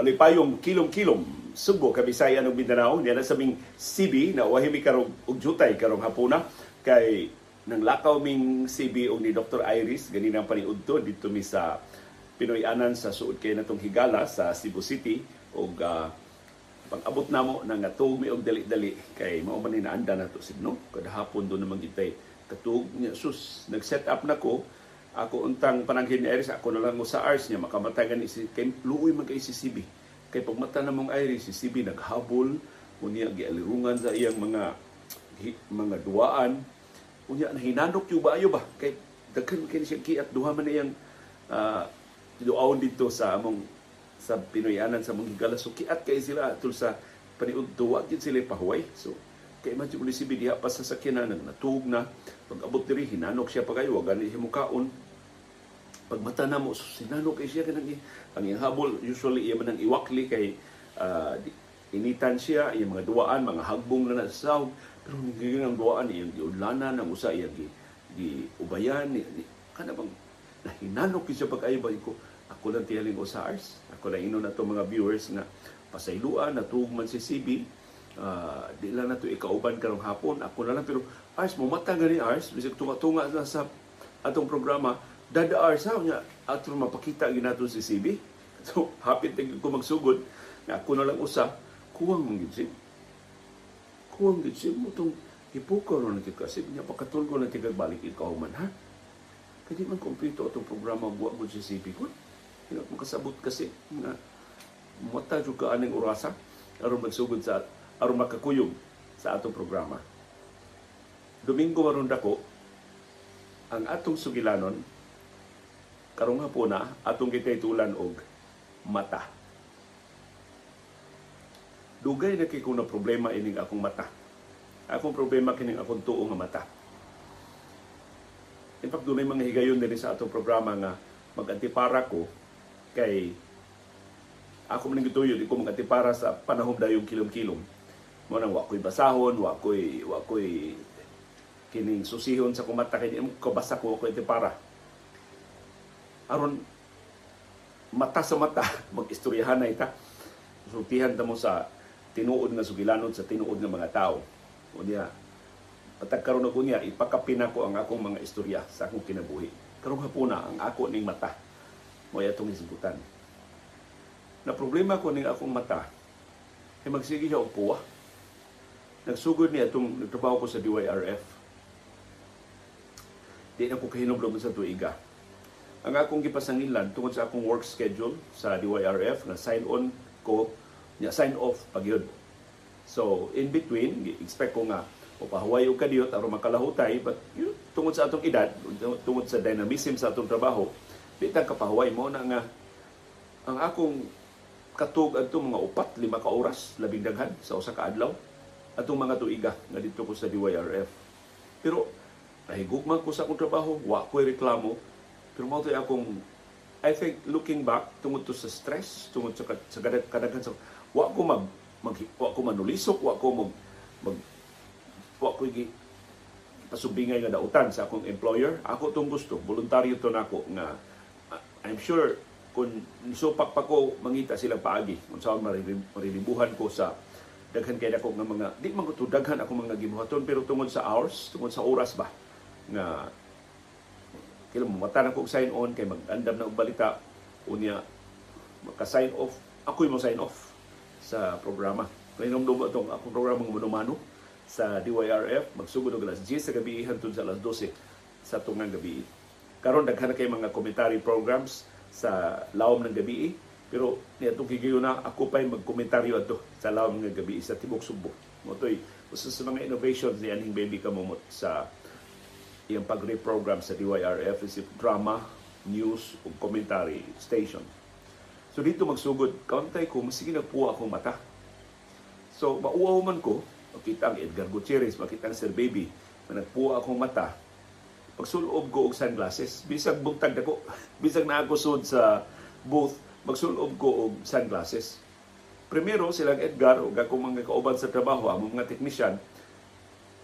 malipayong kilom-kilom. Subo, Kabisayan ug Mindanao. Niya na sabing CB na wahimi karong og jutay karong hapuna. Kay nang lakaw ming CB og ni Dr. Iris ganinang paniudto dito mi sa Pinoy Anan sa suod kay natong higala sa Cebu City. Og uh, pag-abot namo nang atug mi og dali-dali kay mao man ni naanda nato sidno kada hapon do naman gitay. Katug sus nag-set up na ko ako untang panangkin ni Iris ako na lang mo sa Ars niya. Makamatay gani si kay luoy man kay si CB kay pagmata na mong Iris si CB naghabol. Unya gialirungan sa iyang mga mga duwaan. Unya nahinanok yung ba ayo ba? Kay daghan kay siya kiat. Duha man iyang uh, tiduawon dito sa among sa Pinoyanan sa mga higala so kiat kay sila tul sa paniud duwa gid sila pahuway. So kay imagine mo si diha pa sa sakyanan natug na pag abot diri hinanok siya pagayo wa gani himukaon pag mata na mo sinanok kay siya kanang ang habol usually iya man ang iwakli kay uh, initan siya yung mga duwaan mga hagbong na nasaw pero nagiging ang duwaan iyang giudlanan ang usa iyang gi, gi ubayan kana bang nahinanok siya pag ayo ko ako lang tiyaling o SARS. Ako lang ino na to mga viewers nga pasayluan, natug man si CB. Uh, di lang na to ikauban karong hapon. Ako na lang, pero Ars, mo mata gani Ars, bisag tunga-tunga na sa atong programa, dada Ars, ha, niya, ato mapakita ginato si CB. So, happy tingin ko magsugod, na ako na lang usa, kuwang mong gitsin. Kuwang gitsin mo itong ipukaw na natikasip niya, pakatulgo na tigagbalik ikaw man, ha? Kaya man kumpleto itong programa buwa mo si CB ko. Hindi kasabot kasi nga mata jud ka aning orasa aron magsugod sa aron makakuyog sa atong programa. Domingo maron dako ang atong sugilanon karong hapuna atong gitaytulan og mata. Dugay na kay na problema ining akong mata. Akong problema kining akong tuo nga mata. In fact, dunay mga higayon din sa atong programa nga mag-antipara ko kay ako man gituyo di ko makatipara sa panahon dayong kilom-kilom mo nang wa koy basahon wa koy wa koy kining susihon sa kumata kay mo kabasa ko ko para. Aron mata sa mata magistoryahan na ita. Sultihan ta mo sa tinuod nga sugilanon sa tinuod nga mga tao. O niya patag karon ako niya ipakapina ko ang akong mga istorya sa akong kinabuhi. Karong hapuna ang ako ning mata. Mo atong isgutan. Na problema ko ning akong mata, kay magsige siya og puwa. Nagsugod ni atong nagtrabaho ko sa DYRF. Di na ko kahinumdum sa tuiga. Ang akong gipasangilan tungod sa akong work schedule sa DYRF na sign on ko, niya sign off pagyud. So, in between, expect ko nga upahuway og kadiyot aron makalahutay but yun, tungod sa atong edad tungod sa dynamism sa atong trabaho Di ta kapahuway mo na nga ang akong katug adto mga upat lima ka oras labing daghan sa usa ka adlaw atong mga tuiga nga dito ko sa DYRF. Pero nahigugman ko sa akong trabaho, wa ko reklamo. Pero mao akong I think looking back tungod to sa stress, tungod sa sa kadaghan sa wa ko mag, mag wa ko manulisok, wa ko mag, mag wa ko gi pasubingay nga dautan sa akong employer. Ako tong gusto, voluntaryo to nako nga I'm sure kung supak pa ko mangita sila paagi kung saan marilibuhan ko sa daghan kay ako nga mga di man ko daghan ako mga gibuhaton pero tungod sa hours tungod sa oras ba? Nga kailan mo mata ko sign on kay mag-andam na og balita unya maka-sign off ako mo sign off sa programa. Nung dumo itong akong programa ng Manumano sa DYRF magsugod og alas 10 sa gabi hantod sa alas 12 sa tungang gabi. Karon daghan kay mga commentary programs sa lawom ng gabi pero niadtong kigayo na ako pa'y magkomentaryo ato sa lawom ng gabi sa Tibok Subo. Mo toy usa sa mga innovations ni aning baby kamumot sa iyang pagre-program sa DYRF is drama, news ug commentary station. So dito magsugod, kauntay ko, masige nagpuwa akong mata. So mauaw man ko, makita ang Edgar Gutierrez, makita ang Sir Baby, na nagpuwa akong mata, magsulob ko og sunglasses. Bisag bugtag ko, bisag na ako sa booth, magsulob ko og sunglasses. Primero silang Edgar ug ako mga kauban sa trabaho, ang mga teknisyan,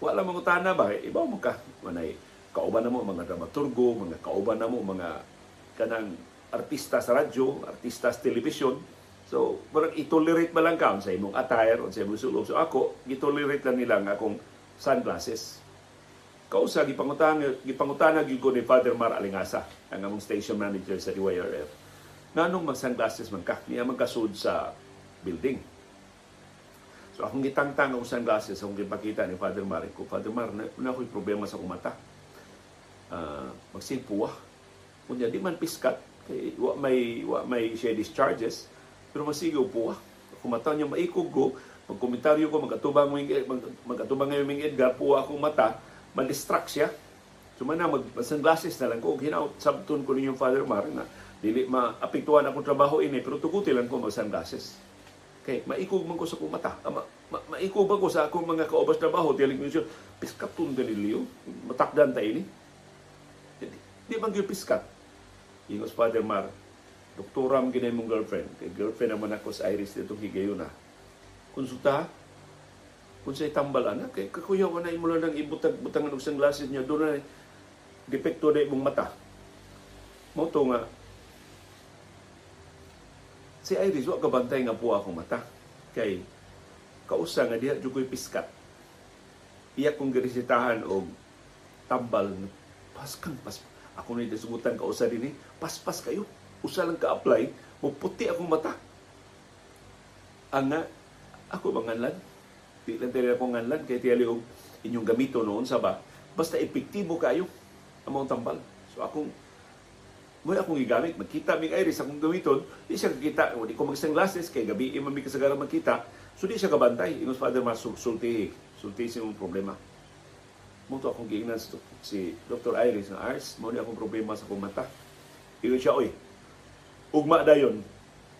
wala mga tana ba, ibaw mo ka, manay kauban na mo mga dramaturgo, mga kauban na mo mga kanang artista sa radyo, artista sa telebisyon, So, parang itolerate ba lang ka sa imong attire o sa imong sulog. So ako, itolerate lang nila nga akong sunglasses. Kausa, gipangutana, gipangutana gyud ko ni Father Mar Alingasa, ang among station manager sa DYRF. Nanong mag sunglasses man ka, niya magkasud sa building. So akong gitangtang ang sunglasses, akong gipakita ni Father Mar, ko, Father Mar, na, na problema sa kumata. Uh, magsimpuwa. Kunya, di man piskat, kay wa may wa may siya discharges pero masigaw po ah. Kumata niya maikog ko, magkomentaryo ko, magatubang mo mag, magatubang ngayon yung Edgar, po ako mata, ma-distract siya. So man na, mag sunglasses na lang ko, hinaut, sabton ko ninyong Father Mar na dili maapektuhan akong trabaho ini, pero tuguti lang ko mag-sunglasses. Kay maikog man ko sa akong mata. Ah, ma, ma, maikog man ko sa akong mga kaobas trabaho, tiyalig mo siya, piskatun daliliyo, matakdan ta ini. Di, di man yung piskat. Ingos Father Mar, doktoram ginay mong girlfriend. Kay girlfriend naman ako sa Iris dito higayon na. Konsulta, kung sa'y tambal anak, kay kakuya ko na imula ng ibutang butangan og sunglasses niya, doon na depekto na imong mata. Mo to nga, si Iris, wa kabantay nga po akong mata. Kay, kausa nga diha, jugoy piskat. Iyak kong girisitahan og tambal, paskang pas ako na isugutan ka usa din paspas kayo. Usa lang ka-apply, puti akong mata. Ang nga, ako manganlan. Di lang tayo akong nganlan, kaya tiyali og inyong gamito noon sa ba. Basta epektibo kayo mga tambal. So akong mo akong gigamit, magkita mig iris akong gamiton, di siya kakita, di ko mag-sunglasses, kay gabi imam mi kasagaran magkita, so di siya kabantay. Ingos father mas sulti, sulti sa problema mo to akong giingnan si Dr. Iris na Ars, mo ni akong problema sa akong mata. Iyon siya, oy, ugma dayon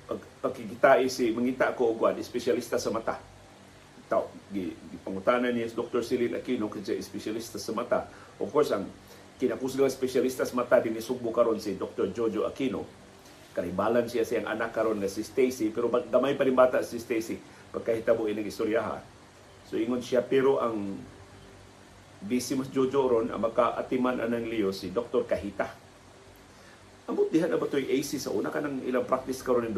pag pagkikita si mangita ko og espesyalista sa mata. Gi, gipangutanan si Dr. Celine Aquino kinsa espesyalista sa mata. Of course, ang kinakusgang espesyalista sa mata din isugbo karon si Dr. Jojo Aquino. Kanibalan siya siyang anak karon nga si Stacy, pero gamay pa rin bata si Stacy pagkahitabo ining istoryaha. So ingon siya pero ang busy mas Jojo ron ang makaatiman anang Leo si Dr. Kahita. Amot dihan na ba ito AC sa una ka ng ilang practice karon ni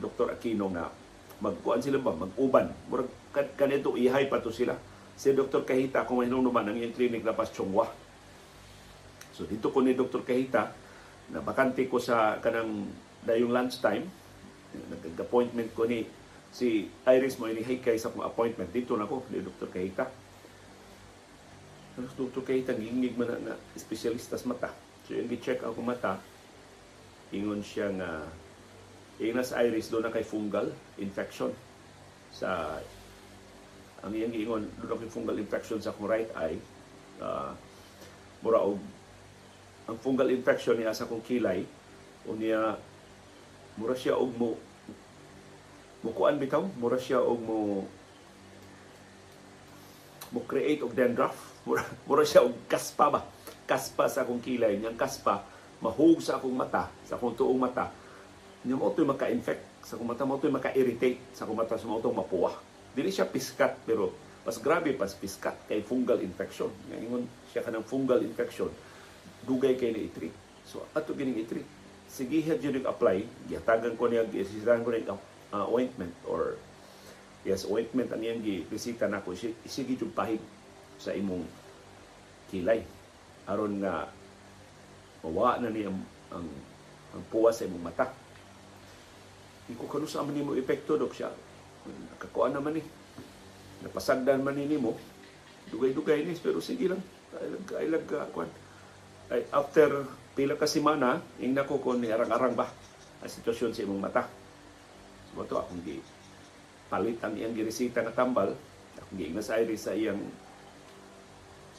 Dr. Aquino nga magkuan sila ba mag-uban murag kanito ihay pa to sila si Dr. Kahita kung mahinong naman ang iyong clinic na pas Chongwa so dito ko ni Dr. Kahita na bakante ko sa kanang dayong lunchtime nag-appointment ko ni si Iris mo ini kay sa appointment dito na ko ni Dr. Kahita Doktor kay tangingig man na, na espesyalista sa mata. So yung gi-check ako mata, ingon siya nga inas iris do na kay fungal infection sa ang iyang giingon do na kay fungal infection sa akong right eye uh, mura og ang fungal infection niya sa akong kilay o niya mura siya og mo mukuan bitaw mura siya og mo mo create og dandruff mura, mura siya og kaspa ba? Kaspa sa akong kilay niyang kaspa mahug sa akong mata sa akong tuong mata. Niya mo maka-infect sa akong mata mo maka-irritate sa akong mata sa mo mapuwa dili siya piskat pero mas grabe pas piskat kay fungal infection. Ngayon siya kanang fungal infection dugay kay ni itreat so ato gining itreat sige ha jud apply gihatagan ko niya gisirahan ko niya uh, ointment or yes ointment ang iyang gisita nako sige jud pahig sa imong kilay aron nga mawa na ni ang, ang, ang puwa sa imong mata. Di ko kano sa nimo epekto dok siya. Nakakuan naman ni. Napasagdan man ni mo. Dugay-dugay ni pero sige lang. Kailag kailag ka kuan. Ay, after pila ka semana, ing nako kon ni arang-arang ba ang sitwasyon sa imong mata. So to akong gi palit ang iyang giresita nga tambal. Akong gi sa sa iyang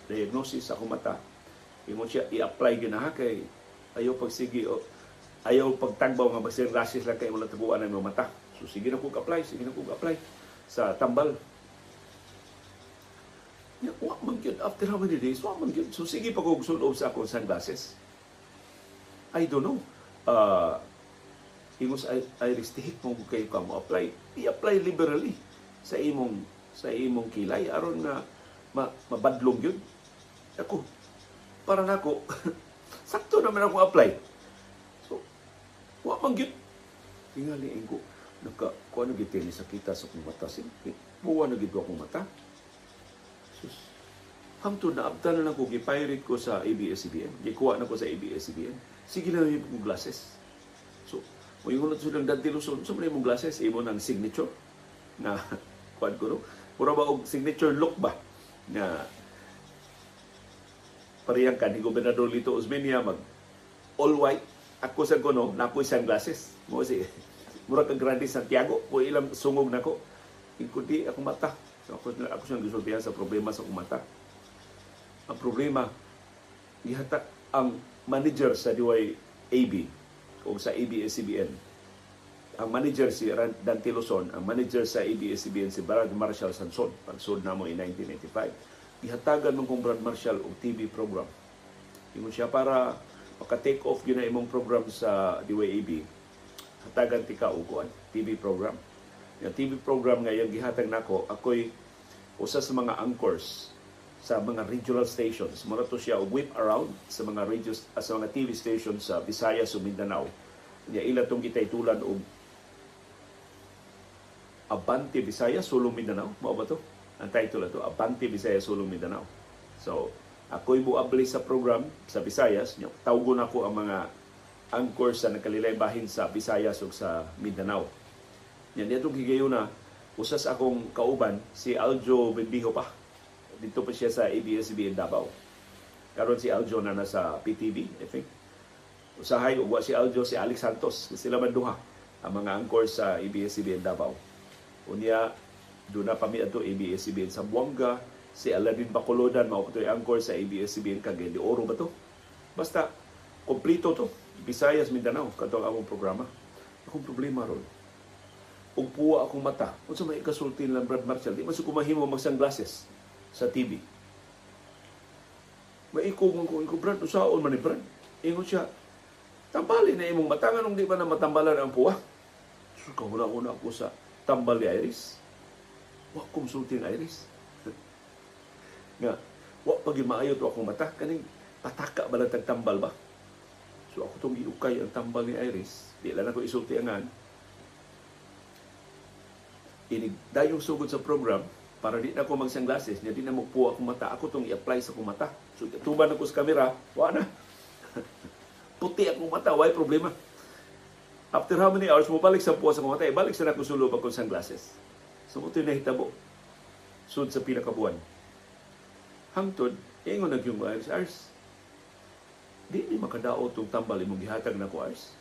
diagnosis sa akong mata imo siya i-apply gina kay ayaw pagsigi o ayaw pagtagbaw nga basir rasis lang kay mo tabuan ang mata so sige na kog apply sige na kog apply sa tambal wa man gyud after how many days, wa man gyud. So sige pa kog sulob sa akong sunglasses. I don't know. Uh, Ingos Iris tihik mo kay ka mo apply. I-apply liberally sa imong sa imong kilay aron na ma, mabadlong yun ako, para nako, sakto naman ako apply. So, wa man gyud tingali ko. naka kuan gyud ni sakita sa akong mata simple buwa na gid ko akong mata sus hangtod na abtan na ako gipirate ko sa ABS-CBN gikuha na ko sa ABS-CBN sige lang yung glasses. So mo yung unod silang Dante Luzon mo yung glasses imo ng signature na kuan ko no? Pura ba og signature look ba na parehang kan ni Gobernador Lito Osmeña mag all white? Ako sa kono na ako sunglasses mo si mura kang Grande Santiago. Po ilang sungog nako ikuti ako mata so ako ako siyang gisultihan sa problema sa akong mata ang problema gihatak ang manager sa DYAB o sa ABS-CBN ang manager si Dante Luzon, ang manager sa ABS-CBN si Brad Marshall Sanson, pagsud namo in 1995. Ihatagan man kong Brad Marshall og TV program. Ingon siya para maka-take off yun na imong program sa DYAB. Hatagan tika og kuan TV program. Yung TV program nga yung gihatag nako, ako'y usa sa mga anchors sa mga regional stations. Mura to siya whip around sa mga radio sa mga TV stations sa Visayas o Mindanao. Nya ila tong gitaytulan og Abante Visayas, Sulong Mindanao. Mao ba to? Ang title to, Abante Visayas, Sulong Mindanao. So, ako'y buabli sa program sa Visayas. Tawgon ako ang mga anchor sa nakalilaybahin sa Visayas ug sa Mindanao. Yan itong higayon na usas akong kauban si Aljo Bendijo pa. Dito pa siya sa ABS-CBN Davao. Karon si Aljo na nasa PTV, I think. Usahay ug si Aljo si Alex Santos. Sila man duha ang mga anchor sa ABS-CBN Davao. Unya, doon na kami ato ABS-CBN sa Buanga, si Aladdin Bacolodon, mao ito angkor sa ABS-CBN Cagayan de Oro ba to? Basta, kompleto to. Visayas, Mindanao, katong akong programa. Akong problema ron. Ug puwa akong mata. Kung sa may kasulti lang Brad Marshall, di man sa kumahimo mag-sunglasses sa TV. Maikong ko, ko Brad, usaon man ni Brad. Ingon siya, tambali na imong mata, nung di ba na matambalan ang puwa? So, kauna-una ako sa tambal ni Iris. Wa kumsulti ang Iris. nga, wa pag maayo to akong mata, kaning pataka ba lang tambal ba? So ako tong giukay ang tambal ni Iris, di lang ako isulti angan. Ini dayong sugod sa program, para di na ako mag-sunglasses, niya di na magpuwa akong mata, ako tong i-apply sa mata. So tuban ako sa kamera, wa na. Puti akong mata, why problema? After how many hours, mo balik sa puwa sa akong mata, balik sa ako sulo akong sunglasses. So ito na hitabo. Sud sa pinakabuan. Hangtod, ingon nag yung Ars, Ars, di ni makadaot tong tambal imong gihatag na ko Ars.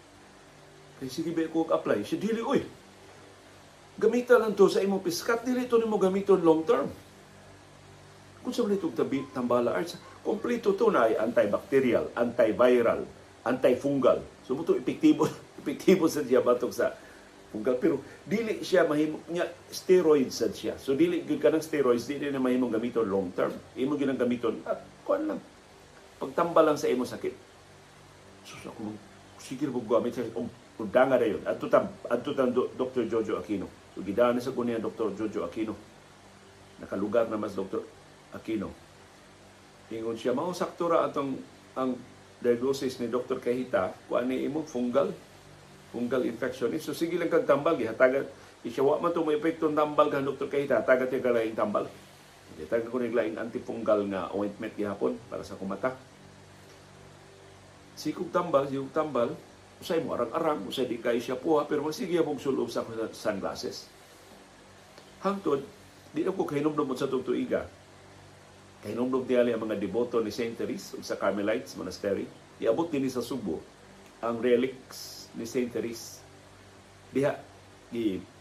Kay sige ba ko apply, siya dili oy. Gamitan lang to sa imong piskat, dili to nimo gamiton long term. Kung sa mga itong tabi, tambala arts, kompleto to na antibacterial, antiviral, antifungal. So, ito epektibo, epektibo sa siya batok sa fungal. Pero, dili siya mahimo, niya, steroids sa siya. So, dili gyud ka ng steroids, dili na mahimong gamiton long term. Imo gyud ang gamiton, at kuan lang. Pagtambal lang sa imo sakit. So, ako, sige mo gamit siya, um, Udanga na yun. At tutam, at tutam Dr. Jojo Aquino. Gidaan sa kunya Dr. Jojo Aquino. Nakalugar na mas Dr. Aquino. Ingon siya, mao sakto ra atong ang diagnosis ni Dr. Kahita, kuan ni imo fungal, fungal infection. So sige lang kag tambal gihatagan isya wa man to may epekto tambal ka Dr. Kahita, tagat yung kalaing tambal. Gihatagan ko ning laing antifungal nga ointment gihapon para sa kumata. Sikog tambal, sikog tambal, usay mo arang-arang, usay di kayo siya puha, pero magsige mong sulob sa sunglasses. Hangtod, di na ko kahinomdom sa tutuiga. Kahinomdom niya ang mga deboto ni St. Therese sa Carmelites Monastery. Iabot din sa Subo ang relics ni St. Therese. Diha,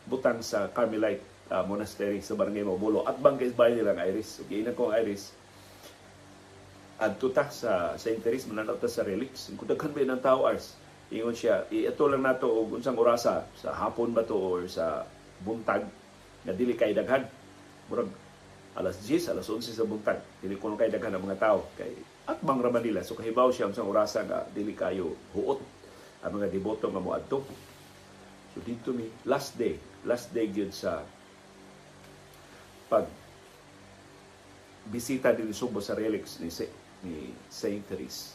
butang sa Carmelite uh, Monastery sa Barangay Mabulo. At bangkay bayan nilang Iris. Okay, na ko Iris. At tutak sa St. Therese, mananaw ta sa relics. Kung daghan ba ng tao, Ars, ingon siya, ito lang nato og unsang orasa sa hapon ba to or sa buntag nga dili kay daghan. Murag alas 10, alas 11 sa buntag. Dili kuno kay daghan ang mga tao kay at bang ra Manila. So kahibaw siya unsang orasa nga dili kayo huot ang mga deboto nga moadto. So dito mi last day, last day gyud sa pag bisita din Subo sa relics ni ni Saint Therese.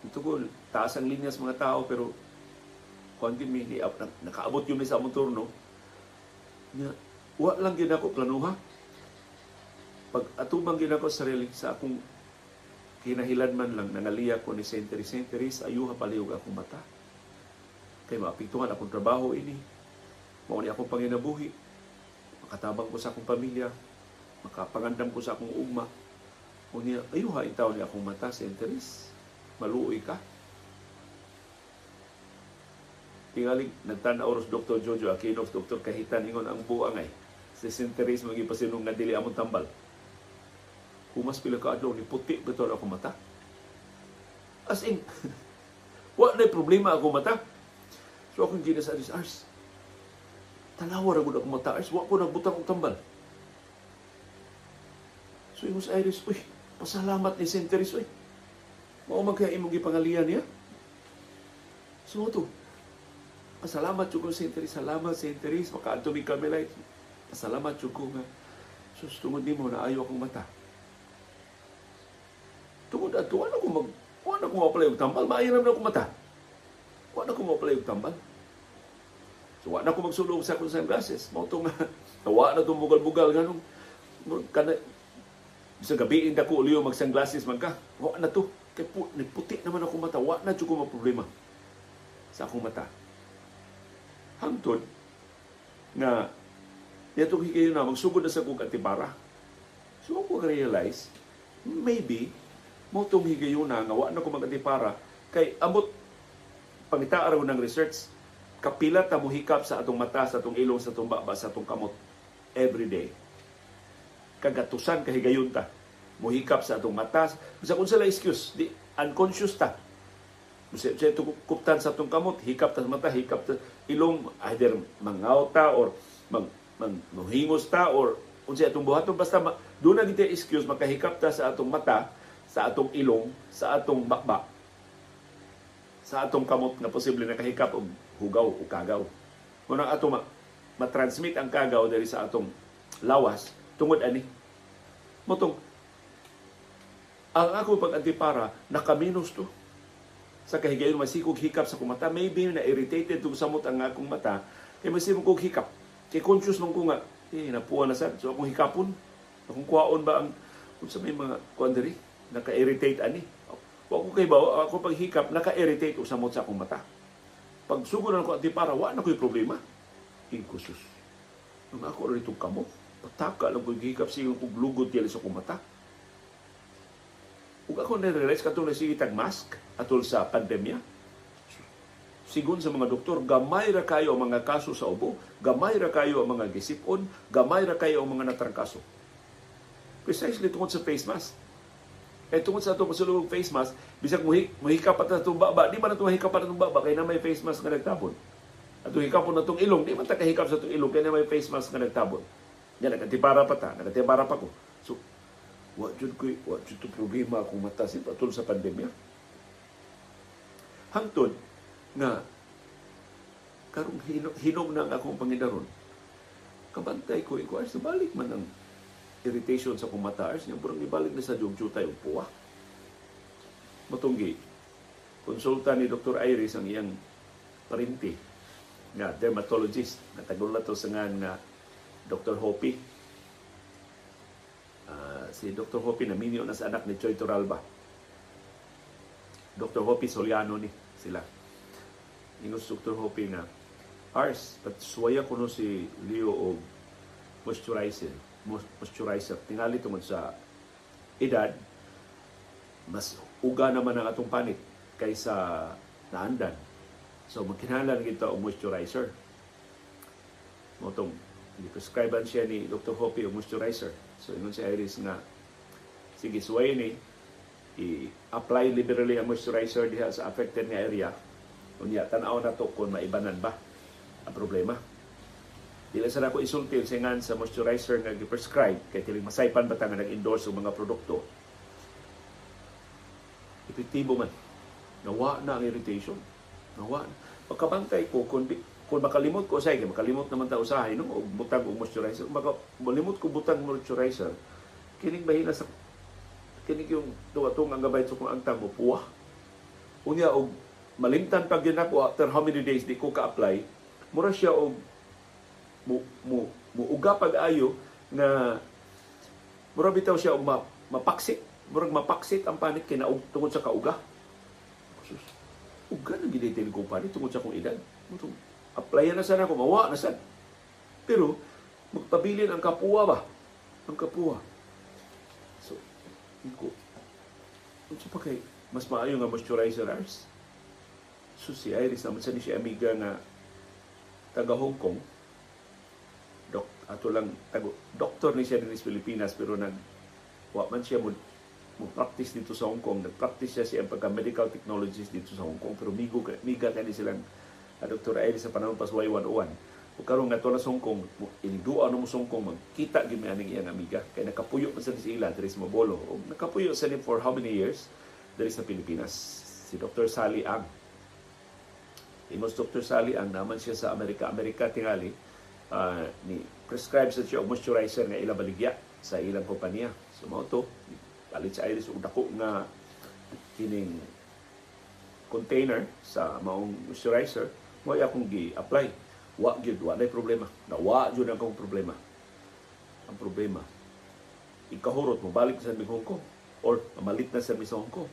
Ito ko, taas ang linyas mga tao, pero kuan gid mi ni nakaabot yun sa among turno. Nya wa lang gid ako planuha. Pag atubang gid ako sa sarili sa akong kinahilan man lang nangaliya ko ni Sentry Sentries ayuha palihog akong mata. Kay maapektuhan akong trabaho ini. Mao ni akong panginabuhi. Makatabang ko sa akong pamilya. Makapangandam ko sa akong ugma. Unya, ayuha itaw ni akong mata, Sentries. Maluoy ka. Tingali, nagtanaw oros Dr. Jojo Aquino, Dr. Kahitan, ingon ang buangay. Si Sentries, magipasinong nga dili among tambal. Humas pila ka adlaw ni puti betul ako mata. As in, wa na problema ako mata. So akong ginas aris ars. Tanawa ra gud ako mata ars, wa ko nagbutang og tambal. So sa Iris, uy, pasalamat ni Senteris, uy. Mao man kaya imong gipangalian niya. So to, pasalamat jud ko Senteris, salamat Senteris, makaadto mi kami light. Pasalamat jud ko nga. Sus, tungod nimo na ayo akong mata. Tungod ato, ano ko mag... Wala ko mapalay og tambal, maayaram na akong mata. Wala ko mapalay og tambal. So, wala ko magsulong sa akong sunglasses. Mao to nga, nawa na itong bugal-bugal ganun. Kana, sa gabi inda ko uliyo mag sunglasses man ka. Wa na to. Kay pu, ni puti naman ako mata. Wa na ko problema sa akong mata. Hangtod nga yato higayon na magsugod na sa kong atibara. So ako realize maybe mo tong higayon na nga wa na ko mag-atibara kay amot pangita araw ng research kapila ta muhikap sa atong mata sa atong ilong sa atong baba sa atong kamot every day kagatusan kahigayon ta muhikap sa atong mata sa kung sila excuse di unconscious ta. Kasi siya kuptan sa atong kamot, hikap ta sa mata, hikap ta ilong, either mangaw ta or mag, mag, manghingos ta or unsa atong buhaton basta ma, doon na gite excuse makahikap ta sa atong mata, sa atong ilong, sa atong bakbak, sa atong kamot nga posible nakahikap og hugaw o kagaw. Kung atong ma, matransmit ang kagaw diri sa atong lawas tungod ani motong ang ako pag antipara nakaminos to. Sa kahigayon masikog hikap sa akong mata. Maybe na irritated tug samot ang akong mata. Kay masimong kog hikap. Kay conscious nung ko nga eh napuwa na sad so akong hikapon. Akong kuhaon ba ang unsa may mga kuan diri naka-irritate ani. Wa ko kay ba ako pag hikap naka-irritate og samot sa akong mata. Pag sugod ko antipara wa na koy problema. Inkusus nung ako rito kamo. Pataka lang ko hikap siya kog lugod dili sa akong mata Ug ako na-realize katong nasigitag mask atol sa pandemya. Sigun sa mga doktor, gamay ra kayo ang mga kaso sa ubo, gamay ra kayo ang mga gisipon, gamay ra kayo ang mga natrangkaso. Precisely tungkol sa face mask. Eh tungkol sa itong pasulong face mask, bisag muhi, muhikap pa itong baba, di man itong mahikap pa itong baba, kaya na may face mask nga nagtabon. At hikapon na itong ilong, di man takahikap sa itong ilong, kaya na may face mask nga nagtabon. Yan, nagatibara pa ta, nagatibara pa ko. Wa jud ko wa jud problema akong mata si patul sa pandemya hangtod nga karong hinog, hinog na ang akong panginaron kabantay ko iko sa balik man ang irritation sa akong mata ars burang ibalik na sa jugjutay og puwa matunggi konsulta ni Dr. Iris ang iyang parinti nga dermatologist na tagol na to sa nga Dr. Hopi si Dr. Hopi na minyo na sa anak ni Choy Toralba. Dr. Hopi Soliano ni sila. Ingos Dr. Hopi na Ars, patsuwaya ko no si Leo og moisturizer. Moisturizer. Tingali tungod sa edad, mas uga naman ang atong panit kaysa naandan. So, magkinahanglan kita og moisturizer. Motong, prescribe siya ni Dr. Hopi og moisturizer So, ingon si Iris nga, sige, suway ni, i-apply liberally ang moisturizer diha sa affected nga area. Unya, tanaw na to kung maibanan ba ang problema. Dila sa ako isulti sa nga sa moisturizer nga gi-prescribe kay tiling masaypan ba nga nag-endorse og mga produkto. Epektibo man. Nawa na ang irritation. Nawa. Pagkabantay ko, kung kung makalimot ko sa makalimot naman ta usahay no og butang og moisturizer maka malimot ko butang moisturizer kining bahina sa kining yung tuwatong ang gabay sa kung ang tamo puwa unya og malimtan pag yun ako after how many days di ko ka-apply, mura siya og mu, mu, muuga pag-ayo na mura bitaw siya og ma, mapaksit. Murag mapaksit ang panit kinaug tungod sa kauga. Uga na ginitin ko panit tungod sa akong edad. Applyan na sana ko, mawa na sad. Pero, magpabilin ang kapuwa ba? Ang kapuwa. So, ko, unsa pa kay mas maayo nga moisturizer ours? So si Iris naman sa ni siya amiga nga taga Hong Kong. Dok, ato lang tago, doktor ni siya din sa Pilipinas pero nag wa man siya mo mo practice dito sa Hong Kong. Nag-practice siya siya pagka medical technologies dito sa Hong Kong pero migo miga kani silang uh, Dr. Iris sa panahon pas Y101. O karon nga to na sa Hong Kong, inidua ano mo sa Hong Kong, magkita gyud aning iyang amiga kay nakapuyo pa sa sila diri sa Mabolo. O nakapuyo sa ni for how many years diri sa Pilipinas. Si Dr. Sally Ang. Imos Dr. Sally Ang naman siya sa Amerika. Amerika tingali uh, ni prescribe sa siya og moisturizer nga ila baligya sa ilang kompanya. So mao to palit sa iris og dako nga kining container sa maong moisturizer mo akong gi-apply. Wa gyud wa nay problema. Na wa gyud ang akong problema. Ang problema ikahurot mo balik sa Hong Kong or malit na sa Hong Kong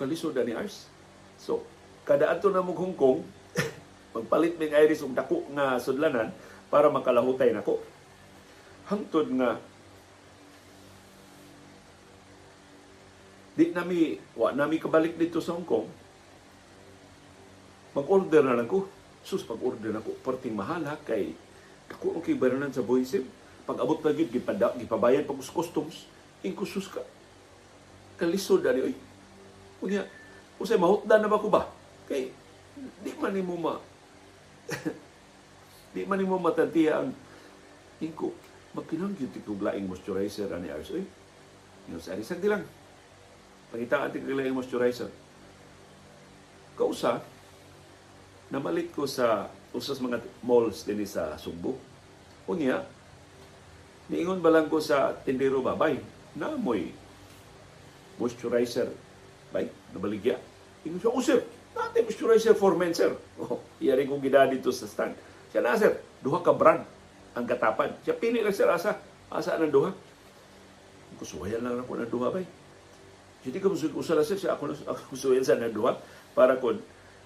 kalisod ni Ars. So, kada adto na mo Hong Kong, magpalit mig iris og dako nga sudlanan para makalahutay nako. Hangtod nga di nami wa nami kabalik dito sa Hong Kong. Mag-order na lang ko. Sus, pag-order na ko, perting mahal ha, kay ako ang kibaranan sa Boysim. Pag abot na gid gipabayad pag customs, inkusus ka. Kalisod ani oy Unya, usay mahutdan na ba ko ba? Kay di man nimo ma di man nimo matantiya ang ingko magkinangyod ti laing moisturizer ani Ars. Uy, yung sa arisag lang. Pangitaan ti laing moisturizer. Kausa, namalit ko sa usas mga malls din sa Sugbo. Unya, niingon ba lang ko sa tindero babay na mo'y moisturizer Bay, nabaligya. Ingon siya, oh sir, natin moisturizer for men, sir. Oh, iyari kong gida dito sa stand. Siya na, sir, duha ka brand ang katapan. Siya pili lang sir, asa, asa ng duha. Kusuhayan lang ako ng duha, bay. Hindi ko sir, siya ako, ako kusuhayan sa ng duha para kung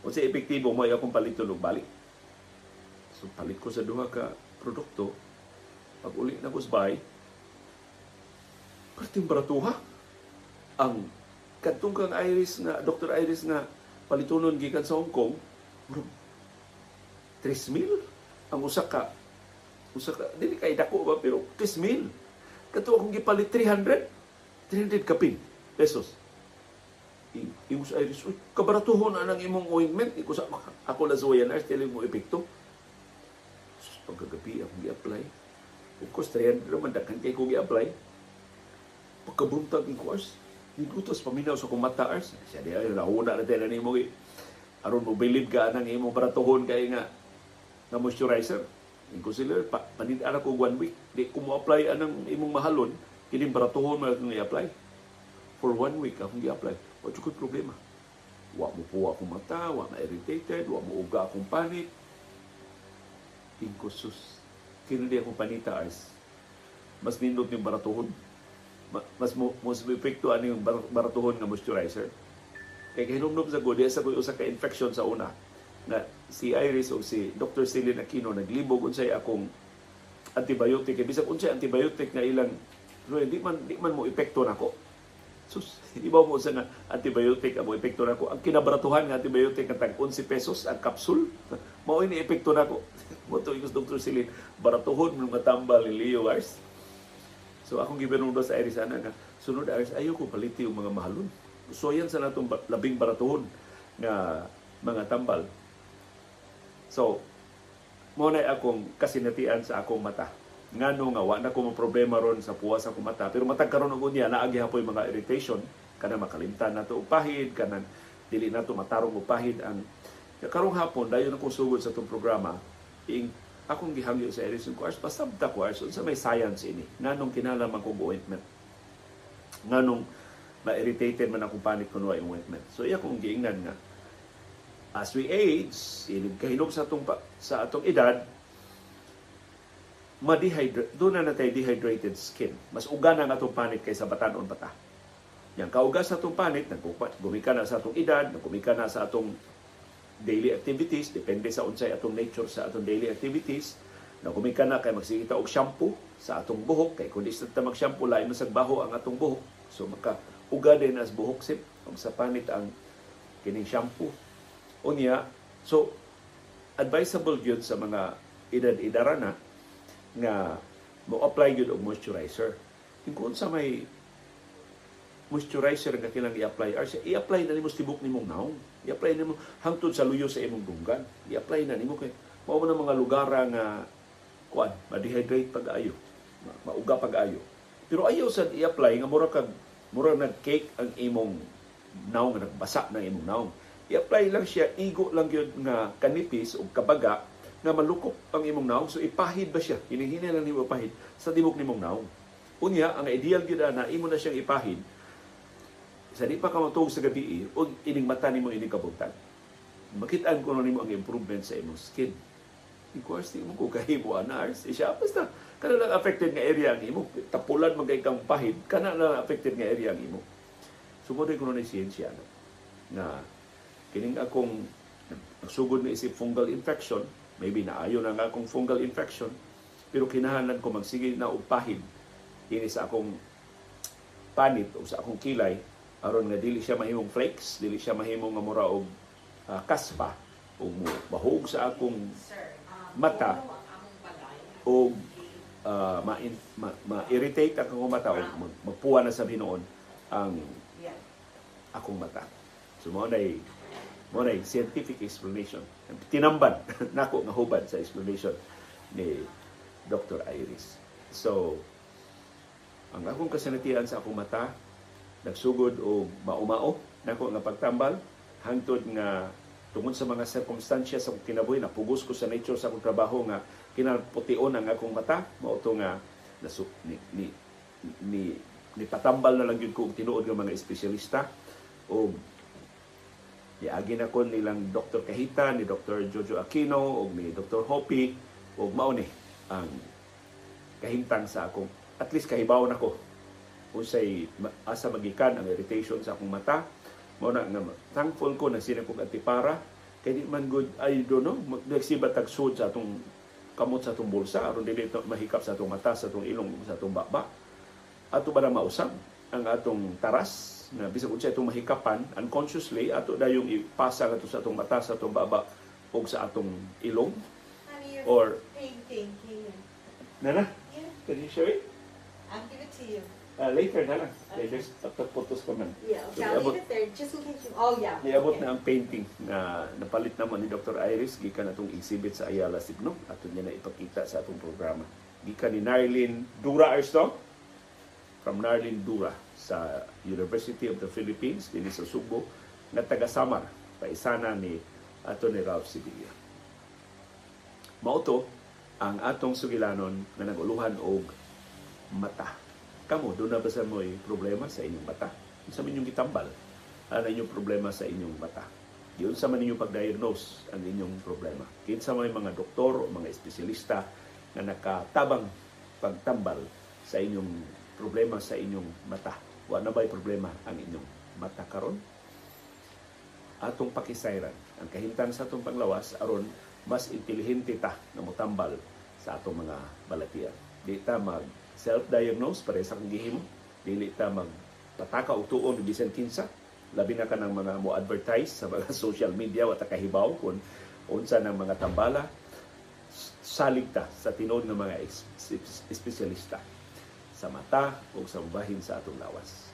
kung sa epektibo mo, akong palit tulog balik. So, palit ko sa duha ka produkto. Pag uli na perting baratuha ang kadtong kang Iris nga Dr. Iris nga palitunon gikan sa Hong Kong 3,000 ang usa ka usa ka dili kay dako ba pero 3,000 kadto akong gipalit 300 300 kapin pesos Imus Iris, uy, kabaratuhon na ng imong ointment. Iko sa ako na suwayan na, still mo epekto. Pagkagabi akong gi-apply. Of course, 300 naman, dakan kay ko gi-apply. Pagkabuntag ng course, Nigutos paminaw sa kumata ars. Siya di ay nauna na tayo ni mo aron mo believe ka nang imo baratohon kay nga nga moisturizer. Ingko sila pa, panidara ko one week. Di ko mo apply anang imong mahalon kini baratohon mo akong i-apply. For one week akong i-apply. Wa jud problema. Wa mo po akong mata, wa na irritated, wa mo uga akong panit. Ingko sus. Kini di akong panita ars. Mas nindot yung baratohon mas mo mas epekto ani yung baratuhon nga moisturizer. Kay hinumdum sa gudi sa kuy usa ka infection sa una na si Iris o si Dr. Celine Aquino naglibog unsay akong antibiotic kay bisag unsay antibiotic nga ilang pero man di man mo epekto nako. Sus, di ba mo sa nga antibiotic amo epekto nako. Ang kinabaratuhan nga antibiotic nga tag 11 pesos ang capsule mao ini epekto nako. Mo to Dr. Celine baratuhon mga tambal ni Leo So akong gibinundo sa Arizona nga sunod Aris ayo ko paliti yung mga mahalon. So yan sa natong labing baratuhon nga mga tambal. So mo na akong kasinatian sa akong mata. Ngano nga wa na ko problema ron sa puwas sa akong mata pero matag karon og unya naagi hapoy mga irritation kana makalimtan nato og pahid kana dili nato matarong og pahid ang karong hapon dayon ako sugod sa itong programa ing akong gihangyo sa Edison course, pasabta course, sa may science ini. Nganong kinalaman kong ointment. Nganong ma-irritated man akong panit kuno ay ointment. So iya kong giingnan nga, as we age, inig kahinog sa atong sa atong edad, ma-dehydrate, doon na natay dehydrated skin. Mas uga na atong panit kaysa batanon bata. Yang kaugas sa atong panit, gumika na sa atong edad, nagkumika na sa atong daily activities, depende sa unsay atong nature sa atong daily activities, nagkumika na kay magsigita og shampoo sa atong buhok, kay kung sa ta mag-shampoo, lain na sa baho ang atong buhok. So maka uga din as buhok sip, kung sa panit ang kining shampoo. Unya, so advisable gyud sa mga edad-edara na nga mo apply gyud og moisturizer. Kung sa may moisturizer nga kilang i-apply siya i-apply na nimo sa tibok nimong naong. I-apply nimo hangtod sa luyo sa imong dunggan i-apply na nimo kay mao ang mga lugar nga kuan ma-dehydrate pag-ayo ma- mauga pag-ayo pero ayaw sad i-apply nga mura kag mura nag-cake ang imong naong nagbasa ng imong naong. I-apply lang siya igo lang gyud nga kanipis o kabaga nga malukop ang imong naong. So ipahid ba siya? Hinihina lang nimo ipahid sa tibok nimong naong. Unya ang ideal gyud na imo na siyang ipahid. Sa di pa ka sa gabi o ining mata nimo ining kabutan makitaan ko nimo ang improvement sa imong skin. Of course di mo ko kahimo anars. Siya basta kana lang affected nga area ang imo. Tapulan magay kang pahid kana lang affected nga area ang imo. Sumod ko na siyensya no, na kining akong sugod na isip fungal infection maybe naayo na nga akong fungal infection. Pero kinahanglan ko magsige na og pahid ini sa akong panit o sa akong kilay. Aron nga dili siya mahimong flakes, dili siya mahimong nga mura og ah, kaspa. O mo bahog sa akong mata. o ah, ma, ma, ma-irritate ang akong mata o mag- magpuwa na sa binoon ang akong mata. So mo nay mo nay scientific explanation. Tinamban nako nga hubad sa explanation ni Dr. Iris. So ang akong kasanatian sa akong mata nagsugod o maumao nako nga pagtambal hangtod nga tungod sa mga circumstansya sa akong kinabuhi napugos ko sa nature sa akong trabaho nga kinapution ang akong mata mao to nga nasu, ni, ni, ni, ni patambal na lang yun ko tinuod nga mga espesyalista o Iagi na ko nilang Dr. Kahita, ni Dr. Jojo Aquino, o ni Dr. Hopi, o mao ni ang kahimtang sa akong, at least kahibaw na ko unsay ma- asa magikan ang irritation sa akong mata mo na nga thankful ko na sina kong antipara kay di man good I don't know nagsiba tag sud sa atong kamot sa atong bulsa aron dili mahikap sa atong mata sa atong ilong sa atong baba ato ba na mausab ang atong taras na bisag unsa itong mahikapan unconsciously ato dayong ipasa ato sa atong mata sa atong baba ug sa atong ilong your or painting here. nana Yeah, can you show it I'll give it to you. Uh, later na lang. Later, after photos pa man. Yeah, okay, So, I'll leave it there just in case you. Oh yeah. Niabot okay. na ang painting na napalit naman ni Dr. Iris gikan atong exhibit sa Ayala Signo ato niya na ipakita sa atong programa. Gikan ni Narlene Dura Arsto from Narlene Dura sa University of the Philippines dinhi sa Subo na taga Samar paisana ni ato ni Ralph Sibilia. Mao to ang atong sugilanon nga naguluhan og mata. Kamo, doon na ba sa mo'y problema sa inyong mata? Sa inyong gitambal, ano inyong problema sa inyong mata? Yun sa man inyong pag-diagnose ang inyong problema. Kinsa may mga doktor o mga espesyalista na nakatabang pagtambal sa inyong problema sa inyong mata. Wa na ba'y problema ang inyong mata karon? Atong pakisayran ang kahimtang sa atong panglawas aron mas intelihente ta na motambal sa atong mga balatian. Di ta mag self-diagnose para sa kong gihimo. Dili ta mag pataka og tuon bisan kinsa. Labi na ka ng mga mo advertise sa mga social media wa ta kahibaw kung unsa ng mga tambala salig ta sa tinuod ng mga es- es- espesyalista sa mata o sa bahin sa atong lawas.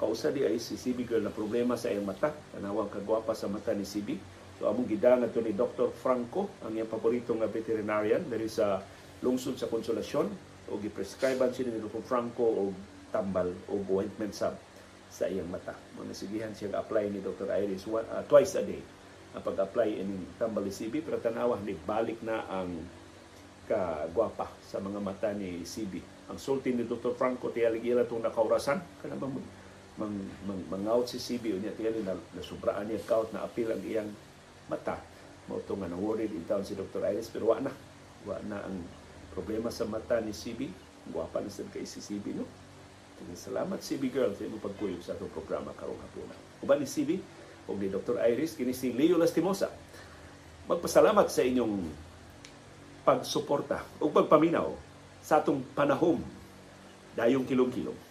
Kausa di ay si CB girl na problema sa iyang mata. Tanawang kagwapa sa mata ni CB. So among gidangan to ni Dr. Franco, ang iyang paborito nga veterinarian diri sa lungsod sa Konsolasyon o giprescribean siya ni Dr. Franco og tambal o ointment sab sa iyang mata. Mo nasigihan siya apply ni Dr. Iris one, uh, twice a day ang pag-apply ining tambal ni CB pero tanawa ni balik na ang kagwapa sa mga mata ni CB. Ang sulti ni Dr. Franco tiyalig ila itong nakaurasan kana ba mo mang, mang mangout si CB unya tiyan na nasubraan niya kaut na apil ang iyang mata mao to nga worried in town si Dr. Iris pero wa na wa na ang problema sa mata ni CB guwapa na sad kay si CB no salamat CB girl sa imong pagkuyog sa atong programa karong hapuna uban ni CB ug ni Dr. Iris kini si Leo Lastimosa magpasalamat sa inyong pagsuporta o pagpaminaw sa atong panahom dayong kilom-kilom